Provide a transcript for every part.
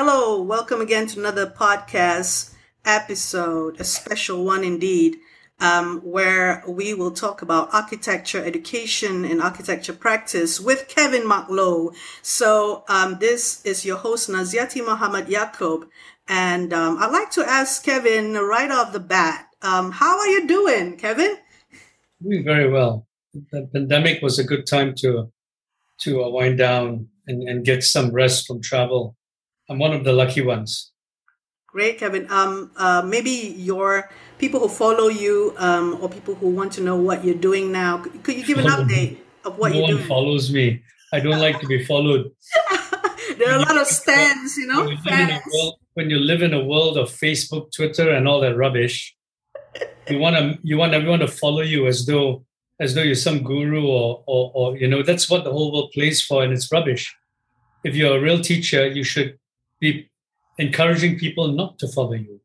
Hello, welcome again to another podcast episode, a special one indeed, um, where we will talk about architecture education and architecture practice with Kevin Mark Low. So, um, this is your host, Naziati Muhammad Yaakob. And um, I'd like to ask Kevin right off the bat, um, how are you doing, Kevin? Doing very well. The pandemic was a good time to to wind down and, and get some rest from travel. I'm one of the lucky ones. Great, Kevin. Um, uh, maybe your people who follow you um, or people who want to know what you're doing now, could you give an update of what no you're one doing? follows me. I don't like to be followed. there are a lot of stands, you know, When you, live in a world, when you live in a world of Facebook, Twitter, and all that rubbish, you want to you want everyone to follow you as though as though you're some guru or, or or you know that's what the whole world plays for, and it's rubbish. If you're a real teacher, you should be encouraging people not to follow you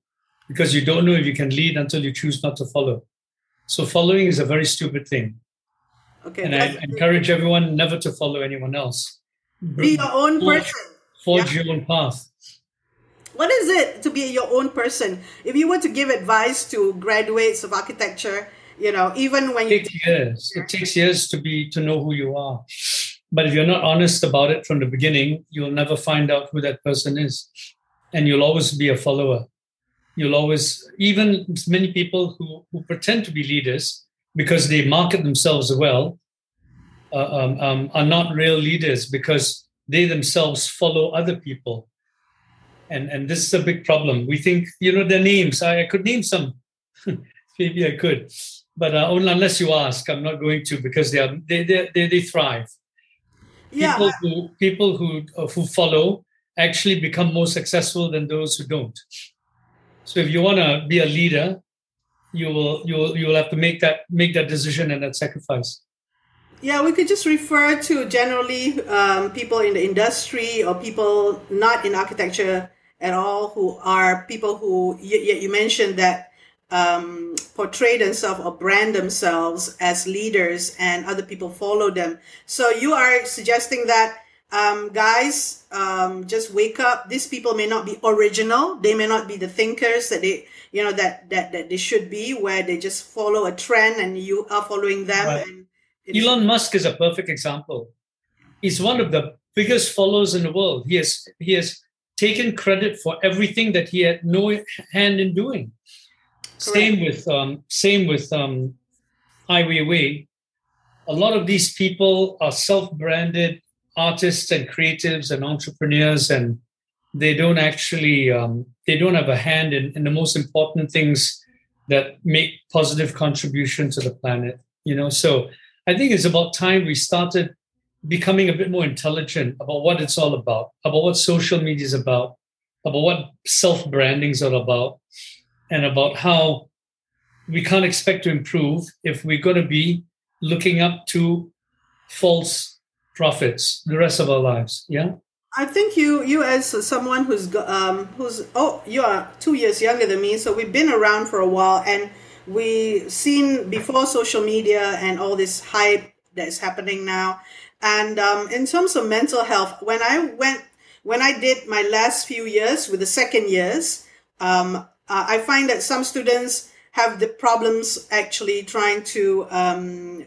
because you don't know if you can lead until you choose not to follow. So following is a very stupid thing. Okay, And I encourage everyone never to follow anyone else. be your own Forge- person. Forge your own path. What is it to be your own person? If you were to give advice to graduates of architecture, you know, even when It you takes years. It takes years to be to know who you are. But if you're not honest about it from the beginning, you'll never find out who that person is. And you'll always be a follower. You'll always, even many people who, who pretend to be leaders because they market themselves well, uh, um, um, are not real leaders because they themselves follow other people. And, and this is a big problem. We think, you know, their names. I, I could name some. Maybe I could. But uh, unless you ask, I'm not going to because they are they they they, they thrive. Yeah, People who people who uh, who follow actually become more successful than those who don't. So if you want to be a leader, you will you will you will have to make that make that decision and that sacrifice. Yeah, we could just refer to generally um, people in the industry or people not in architecture at all who are people who you, you mentioned that um, portray themselves or brand themselves as leaders and other people follow them. So you are suggesting that um, guys um, just wake up. These people may not be original. They may not be the thinkers that they you know that that that they should be, where they just follow a trend and you are following them. Right. Elon Musk is a perfect example. He's one of the biggest followers in the world. He has he has taken credit for everything that he had no hand in doing. Same with um, same with um, Ai Weiwei. A lot of these people are self-branded artists and creatives and entrepreneurs, and they don't actually um, they don't have a hand in, in the most important things that make positive contribution to the planet. You know, so I think it's about time we started becoming a bit more intelligent about what it's all about, about what social media is about, about what self branding is all about, and about how we can't expect to improve if we're going to be looking up to false prophets the rest of our lives. Yeah. I think you, you as someone who's um, who's oh, you are two years younger than me, so we've been around for a while, and we seen before social media and all this hype that's happening now. And um, in terms of mental health, when I went, when I did my last few years with the second years, um, uh, I find that some students have the problems actually trying to um,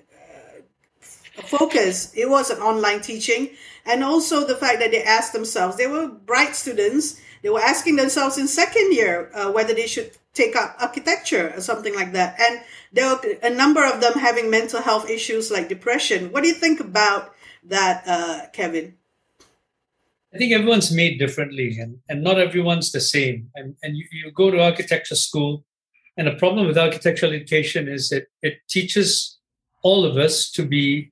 focus. It was an online teaching. And also the fact that they asked themselves, they were bright students, they were asking themselves in second year uh, whether they should take up architecture or something like that. And there were a number of them having mental health issues like depression. What do you think about that, uh, Kevin? I think everyone's made differently and, and not everyone's the same. And, and you, you go to architecture school, and the problem with architectural education is that it teaches all of us to be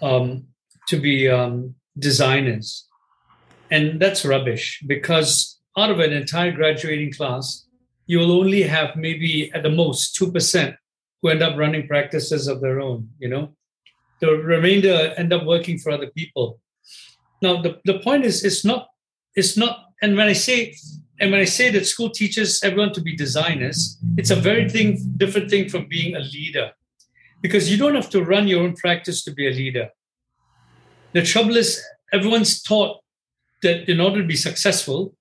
um, to be um, designers, and that's rubbish because out of an entire graduating class, you will only have maybe at the most two percent who end up running practices of their own. You know, the remainder end up working for other people. Now, the, the point is, it's not, it's not, and when I say, and when I say that school teaches everyone to be designers, it's a very thing, different thing from being a leader, because you don't have to run your own practice to be a leader. The trouble is, everyone's taught that in order to be successful,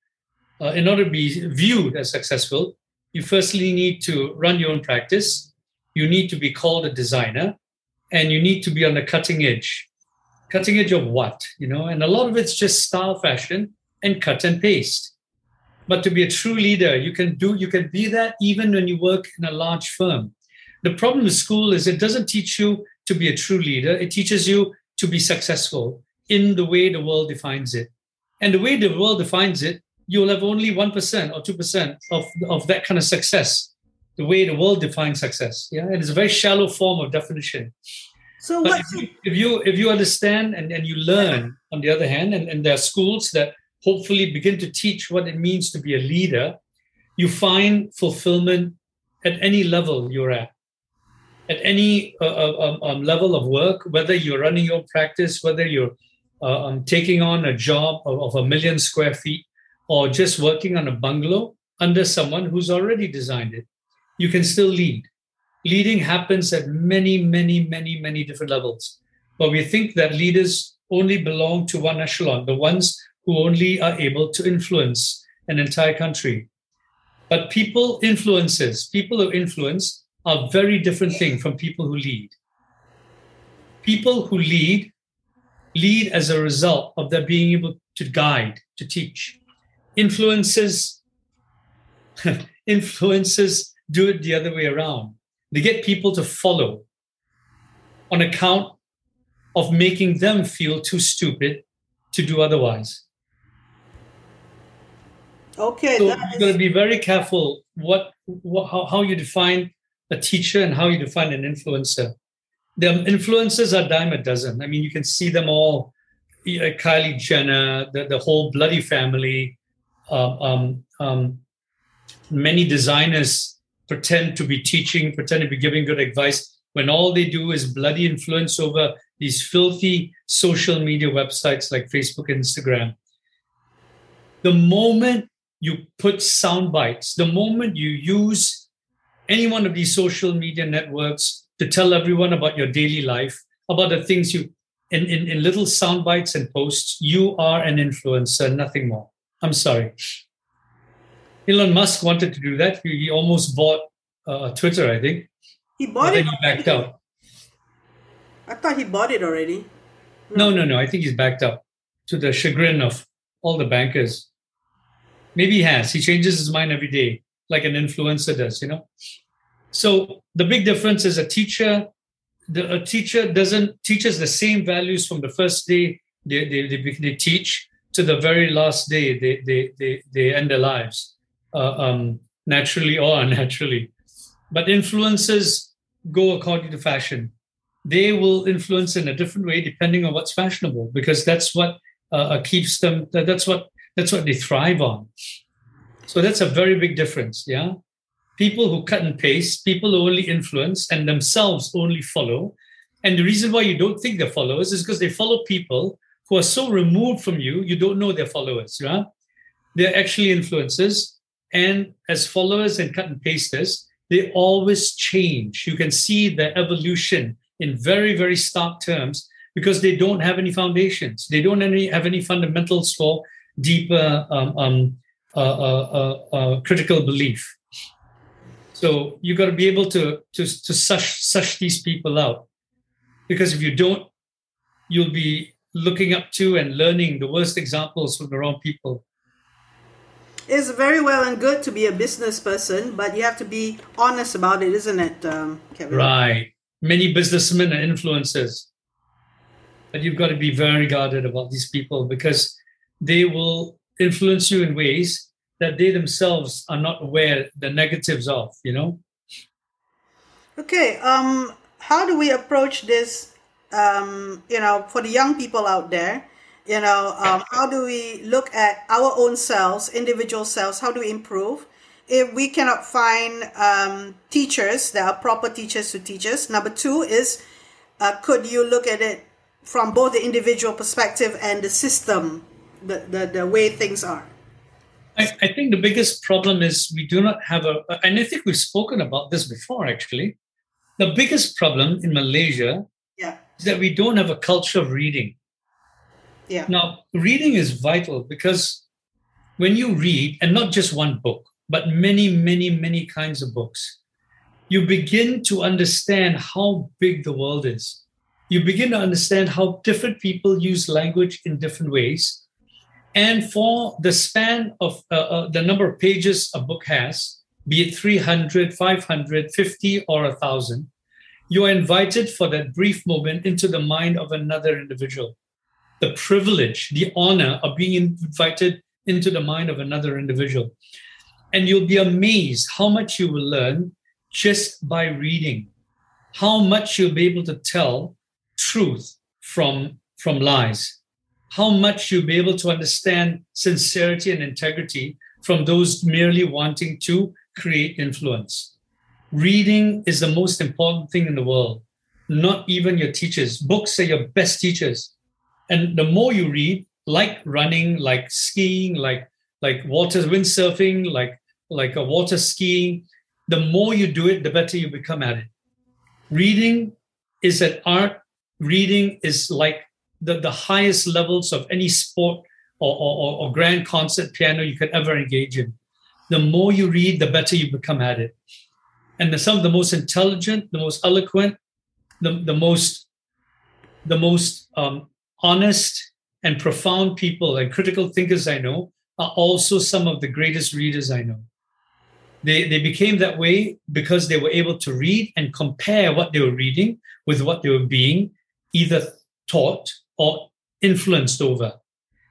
uh, in order to be viewed as successful, you firstly need to run your own practice. You need to be called a designer, and you need to be on the cutting edge. Cutting edge of what? You know, and a lot of it's just style, fashion, and cut and paste. But to be a true leader, you can do you can be that even when you work in a large firm. The problem with school is it doesn't teach you to be a true leader. It teaches you to be successful in the way the world defines it. And the way the world defines it, you'll have only 1% or 2% of, of that kind of success, the way the world defines success. Yeah. And it's a very shallow form of definition. So but if you, if you, if you understand and, and you learn on the other hand, and, and there are schools that hopefully begin to teach what it means to be a leader, you find fulfillment at any level you're at at any uh, uh, um, um, level of work, whether you're running your practice, whether you're uh, um, taking on a job of, of, a million square feet, or just working on a bungalow under someone who's already designed it, you can still lead. Leading happens at many, many, many, many different levels. But we think that leaders only belong to one echelon, the ones who only are able to influence an entire country. But people influences, people who influence are very different thing from people who lead. People who lead lead as a result of their being able to guide, to teach. Influences influences do it the other way around. They get people to follow on account of making them feel too stupid to do otherwise. Okay, so you've got to be very careful what, what how, how you define a teacher and how you define an influencer. The influencers are dime a dozen. I mean, you can see them all. Kylie Jenner, the, the whole bloody family. Um, um, um, many designers pretend to be teaching, pretend to be giving good advice, when all they do is bloody influence over these filthy social media websites like Facebook and Instagram. The moment you put sound bites, the moment you use any one of these social media networks to tell everyone about your daily life, about the things you in, in, in little sound bites and posts, you are an influencer, nothing more. I'm sorry. Elon Musk wanted to do that. He, he almost bought uh, Twitter, I think. He bought it. Then he backed out. I thought he bought it already. No. no, no, no. I think he's backed up to the chagrin of all the bankers. Maybe he has. He changes his mind every day like an influencer does, you know. So the big difference is a teacher, the, a teacher doesn't teaches the same values from the first day they, they, they, they teach to the very last day they, they, they, they end their lives, uh, um, naturally or unnaturally. But influences go according to fashion. They will influence in a different way depending on what's fashionable, because that's what uh, uh keeps them. That's what that's what they thrive on. So that's a very big difference. Yeah. People who cut and paste, people who only influence and themselves only follow. And the reason why you don't think they're followers is because they follow people who are so removed from you, you don't know they're followers. Yeah. They're actually influencers. And as followers and cut and pasters, they always change. You can see the evolution in very, very stark terms because they don't have any foundations. They don't any, have any fundamentals for deeper um, um, uh, critical belief. So you've got to be able to to to sush sush these people out, because if you don't, you'll be looking up to and learning the worst examples from the wrong people. It's very well and good to be a business person, but you have to be honest about it, isn't it, um, Kevin? Right. Many businessmen are influencers, but you've got to be very guarded about these people because they will influence you in ways that they themselves are not aware the negatives of you know okay um how do we approach this um you know for the young people out there you know um, how do we look at our own selves individual selves how do we improve if we cannot find um, teachers that are proper teachers to teach us number two is uh, could you look at it from both the individual perspective and the system the, the, the way things are I, I think the biggest problem is we do not have a, and I think we've spoken about this before actually. The biggest problem in Malaysia yeah. is that we don't have a culture of reading. Yeah. Now, reading is vital because when you read, and not just one book, but many, many, many kinds of books, you begin to understand how big the world is. You begin to understand how different people use language in different ways. And for the span of uh, uh, the number of pages a book has, be it 300, 500, 50, or 1,000, you are invited for that brief moment into the mind of another individual. The privilege, the honor of being invited into the mind of another individual. And you'll be amazed how much you will learn just by reading, how much you'll be able to tell truth from, from lies, how much you'll be able to understand sincerity and integrity from those merely wanting to create influence. Reading is the most important thing in the world, not even your teachers. Books are your best teachers. And the more you read, like running, like skiing, like like water windsurfing, like like a water skiing, the more you do it, the better you become at it. Reading is an art. Reading is like the, the highest levels of any sport or, or, or grand concert piano you could ever engage in. The more you read, the better you become at it. And the, some of the most intelligent, the most eloquent, the, the most the most um, honest and profound people and critical thinkers I know are also some of the greatest readers I know. They, they became that way because they were able to read and compare what they were reading with what they were being either taught or influenced over.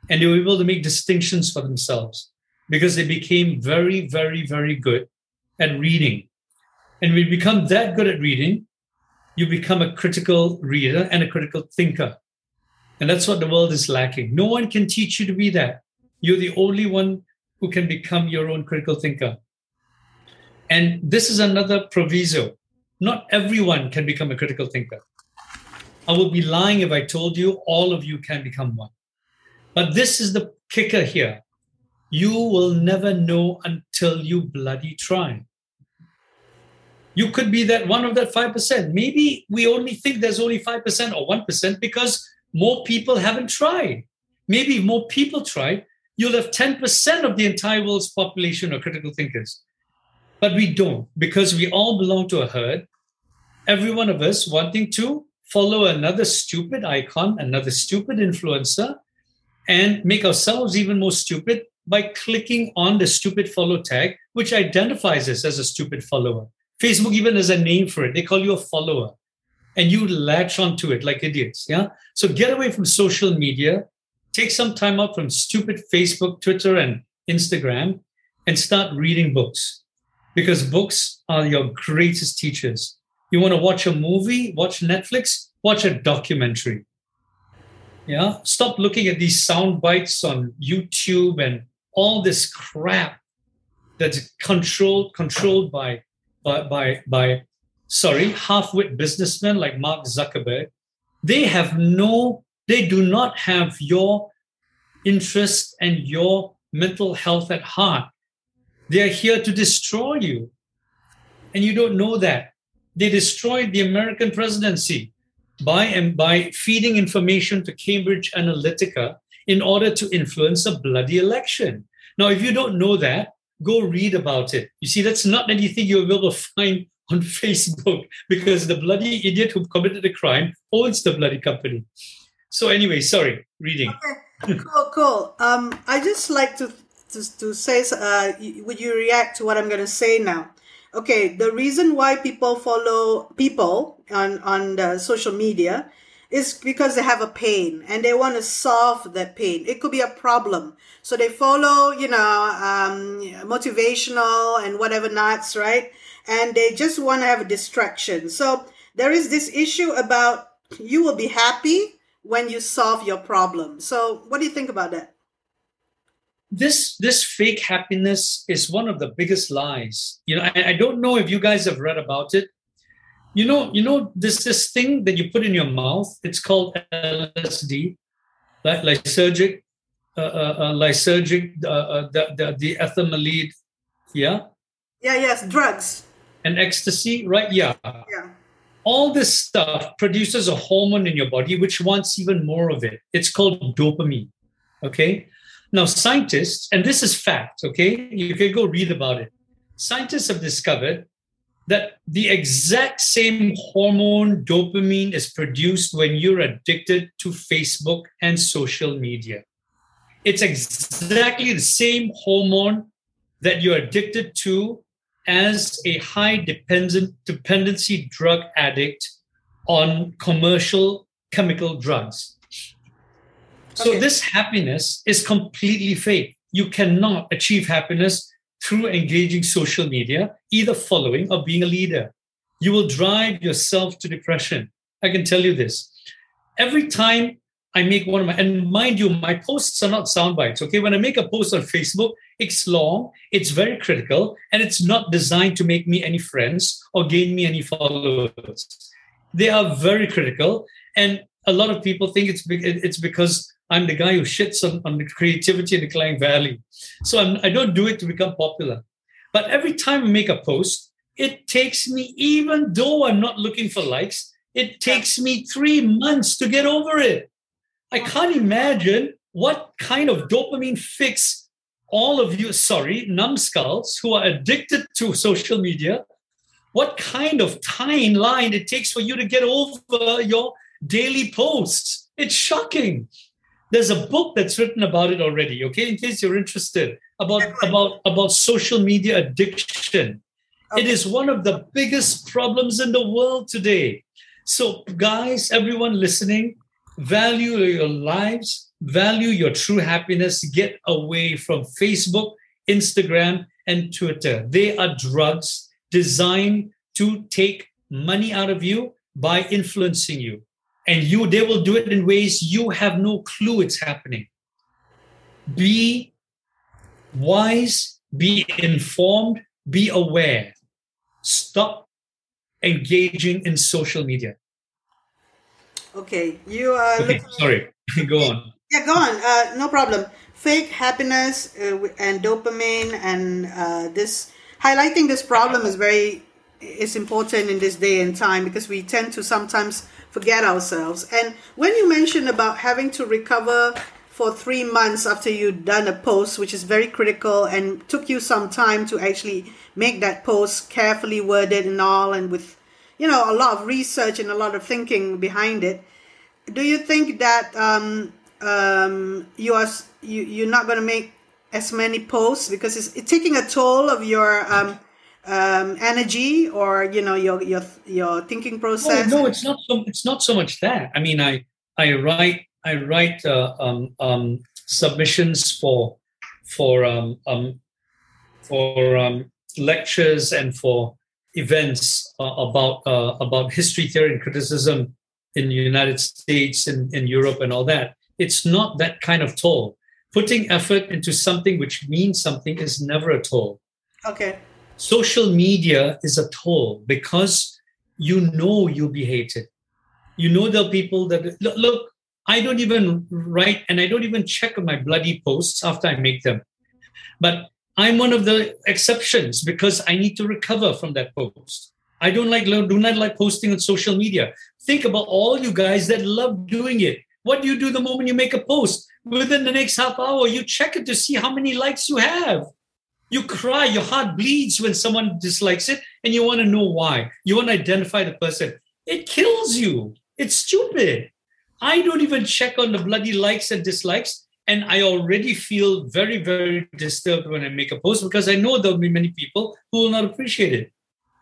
And they were able to make distinctions for themselves because they became very, very, very good at reading. And when you become that good at reading, you become a critical reader and a critical thinker. And that's what the world is lacking. No one can teach you to be that. You're the only one who can become your own critical thinker. And this is another proviso. Not everyone can become a critical thinker. I would be lying if I told you all of you can become one. But this is the kicker here. You will never know until you bloody try. You could be that one of that 5%. Maybe we only think there's only 5% or 1% because more people haven't tried. Maybe more people try, you'll have 10% of the entire world's population are critical thinkers. But we don't because we all belong to a herd. Every one of us wanting to follow another stupid icon, another stupid influencer, and make ourselves even more stupid by clicking on the stupid follow tag, which identifies us as a stupid follower. Facebook even has a name for it. They call you a follower and you latch onto it like idiots. Yeah. So get away from social media, take some time out from stupid Facebook, Twitter, and Instagram, and start reading books because books are your greatest teachers. You want to watch a movie, watch Netflix, watch a documentary. Yeah. Stop looking at these sound bites on YouTube and all this crap that's controlled controlled by by by, by sorry, half-wit businessmen like Mark Zuckerberg, they have no, they do not have your interest and your mental health at heart. They are here to destroy you. And you don't know that. They destroyed the American presidency by and by feeding information to Cambridge Analytica in order to influence a bloody election. Now, if you don't know that, go read about it. You see, that's not anything you'll be able to find on Facebook because the bloody idiot who committed the crime owns the bloody company. So anyway, sorry, reading. Okay. Cool, cool. Um, I just like to to, to say, uh, would you react to what I'm going to say now? Okay, the reason why people follow people on on the social media is because they have a pain and they want to solve that pain. It could be a problem, so they follow, you know, um, motivational and whatever nuts, right? And they just want to have a distraction. So there is this issue about you will be happy when you solve your problem. So what do you think about that? This this fake happiness is one of the biggest lies. You know, I, I don't know if you guys have read about it. You know, you know this this thing that you put in your mouth. It's called LSD, lysergic, uh, uh, uh, lysergic, uh, uh, the, the the ethylamide. Yeah. Yeah. Yes. Drugs and ecstasy, right? Yeah. Yeah. All this stuff produces a hormone in your body which wants even more of it. It's called dopamine. Okay. Now, scientists, and this is fact, okay? You can go read about it. Scientists have discovered that the exact same hormone dopamine is produced when you're addicted to Facebook and social media. It's exactly the same hormone that you're addicted to as a high dependent dependency drug addict on commercial chemical drugs. So okay. this happiness is completely fake. You cannot achieve happiness through engaging social media, either following or being a leader. You will drive yourself to depression. I can tell you this. Every time I make one of my, and mind you, my posts are not sound bites. Okay. When I make a post on Facebook, it's long, it's very critical, and it's not designed to make me any friends or gain me any followers. They are very critical. And a lot of people think it's, it's because I'm the guy who shits on, on the creativity in the Klang Valley. So I'm, I do not do it to become popular. But every time I make a post, it takes me, even though I'm not looking for likes, it takes me three months to get over it. I can't imagine what kind of dopamine fix all of you, sorry, numbskulls who are addicted to social media, what kind of timeline it takes for you to get over your daily posts. It's shocking. There's a book that's written about it already, okay, in case you're interested, about, about, about social media addiction. Okay. It is one of the biggest problems in the world today. So, guys, everyone listening, value your lives, value your true happiness, get away from Facebook, Instagram, and Twitter. They are drugs designed to take money out of you by influencing you. And you they will do it in ways you have no clue it's happening. Be wise, be informed, be aware. Stop engaging in social media. Okay, you are. Okay, sorry, go on. Yeah, go on. Uh, no problem. Fake happiness uh, and dopamine, and uh, this highlighting this problem is very is important in this day and time because we tend to sometimes forget ourselves. And when you mentioned about having to recover for three months after you'd done a post, which is very critical and took you some time to actually make that post carefully worded and all, and with you know a lot of research and a lot of thinking behind it. Do you think that um, um, you are you, you're not going to make as many posts because it's, it's taking a toll of your um, um, energy or you know your your your thinking process no, no it's not so it's not so much that. I mean i i write i write uh, um, um, submissions for for um, um, for um, lectures and for events uh, about uh, about history theory and criticism in the United States and in Europe and all that. It's not that kind of toll. Putting effort into something which means something is never a toll. Okay. Social media is a toll because you know you'll be hated. You know there are people that look, look I don't even write and I don't even check on my bloody posts after I make them. But I'm one of the exceptions because I need to recover from that post. I don't like do not like posting on social media. Think about all you guys that love doing it. What do you do the moment you make a post? Within the next half hour, you check it to see how many likes you have. You cry, your heart bleeds when someone dislikes it, and you want to know why. You want to identify the person. It kills you. It's stupid. I don't even check on the bloody likes and dislikes. And I already feel very, very disturbed when I make a post because I know there'll be many people who will not appreciate it.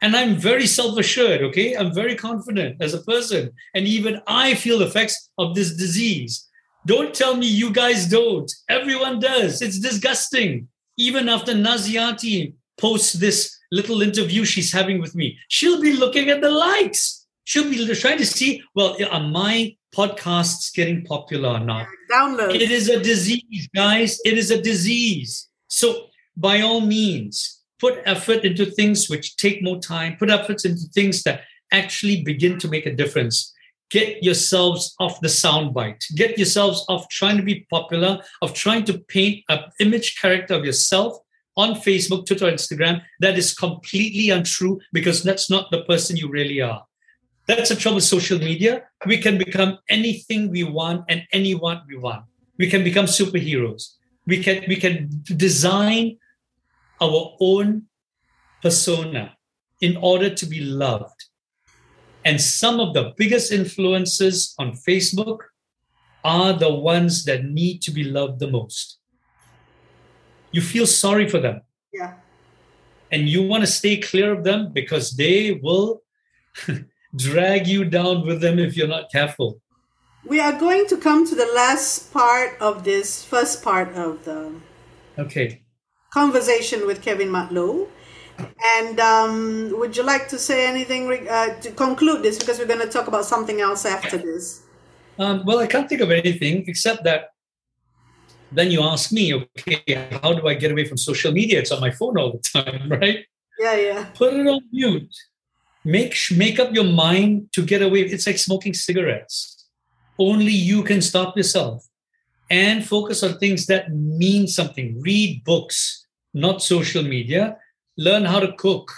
And I'm very self assured, okay? I'm very confident as a person. And even I feel the effects of this disease. Don't tell me you guys don't. Everyone does. It's disgusting. Even after Naziati posts this little interview she's having with me, she'll be looking at the likes. She'll be trying to see, well, are my podcasts getting popular or not? Download. It is a disease, guys. It is a disease. So, by all means, put effort into things which take more time, put efforts into things that actually begin to make a difference. Get yourselves off the soundbite. Get yourselves off trying to be popular, of trying to paint an image character of yourself on Facebook, Twitter, Instagram that is completely untrue because that's not the person you really are. That's the trouble with social media. We can become anything we want and anyone we want. We can become superheroes. We can we can design our own persona in order to be loved. And some of the biggest influences on Facebook are the ones that need to be loved the most. You feel sorry for them. Yeah. And you want to stay clear of them because they will drag you down with them if you're not careful. We are going to come to the last part of this first part of the okay conversation with Kevin Mark Low. And um, would you like to say anything uh, to conclude this? Because we're going to talk about something else after this. Um, well, I can't think of anything except that then you ask me, okay, how do I get away from social media? It's on my phone all the time, right? Yeah, yeah. Put it on mute. Make make up your mind to get away. It's like smoking cigarettes. Only you can stop yourself and focus on things that mean something. Read books, not social media. Learn how to cook.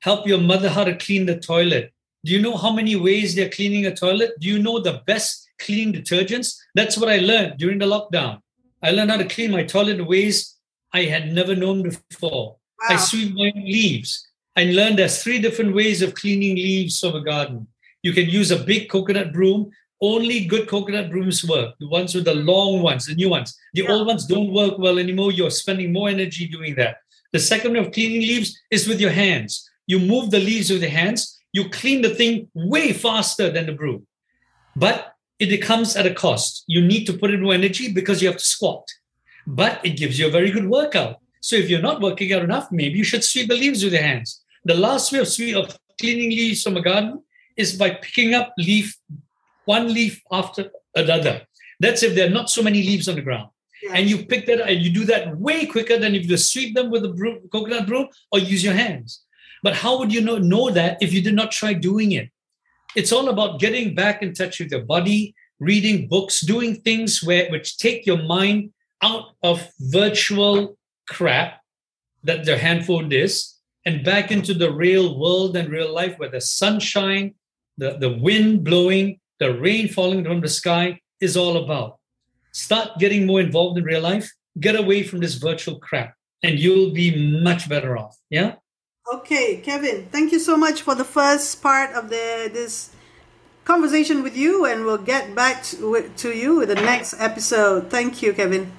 Help your mother how to clean the toilet. Do you know how many ways they're cleaning a toilet? Do you know the best cleaning detergents? That's what I learned during the lockdown. I learned how to clean my toilet in ways I had never known before. Wow. I sweep my leaves. I learned there's three different ways of cleaning leaves of a garden. You can use a big coconut broom. Only good coconut brooms work. The ones with the long ones, the new ones. The yeah. old ones don't work well anymore. You're spending more energy doing that. The second way of cleaning leaves is with your hands. You move the leaves with your hands. You clean the thing way faster than the broom. But it comes at a cost. You need to put in more energy because you have to squat, but it gives you a very good workout. So if you're not working out enough, maybe you should sweep the leaves with your hands. The last way of of cleaning leaves from a garden is by picking up leaf, one leaf after another. That's if there are not so many leaves on the ground. And you pick that and you do that way quicker than if you sweep them with a broom, coconut broom or use your hands. But how would you know, know that if you did not try doing it? It's all about getting back in touch with your body, reading books, doing things where which take your mind out of virtual crap that the handphone is and back into the real world and real life where the sunshine, the, the wind blowing, the rain falling from the sky is all about. Start getting more involved in real life, get away from this virtual crap, and you'll be much better off. Yeah? Okay, Kevin, thank you so much for the first part of the this conversation with you, and we'll get back to, to you with the next episode. Thank you, Kevin.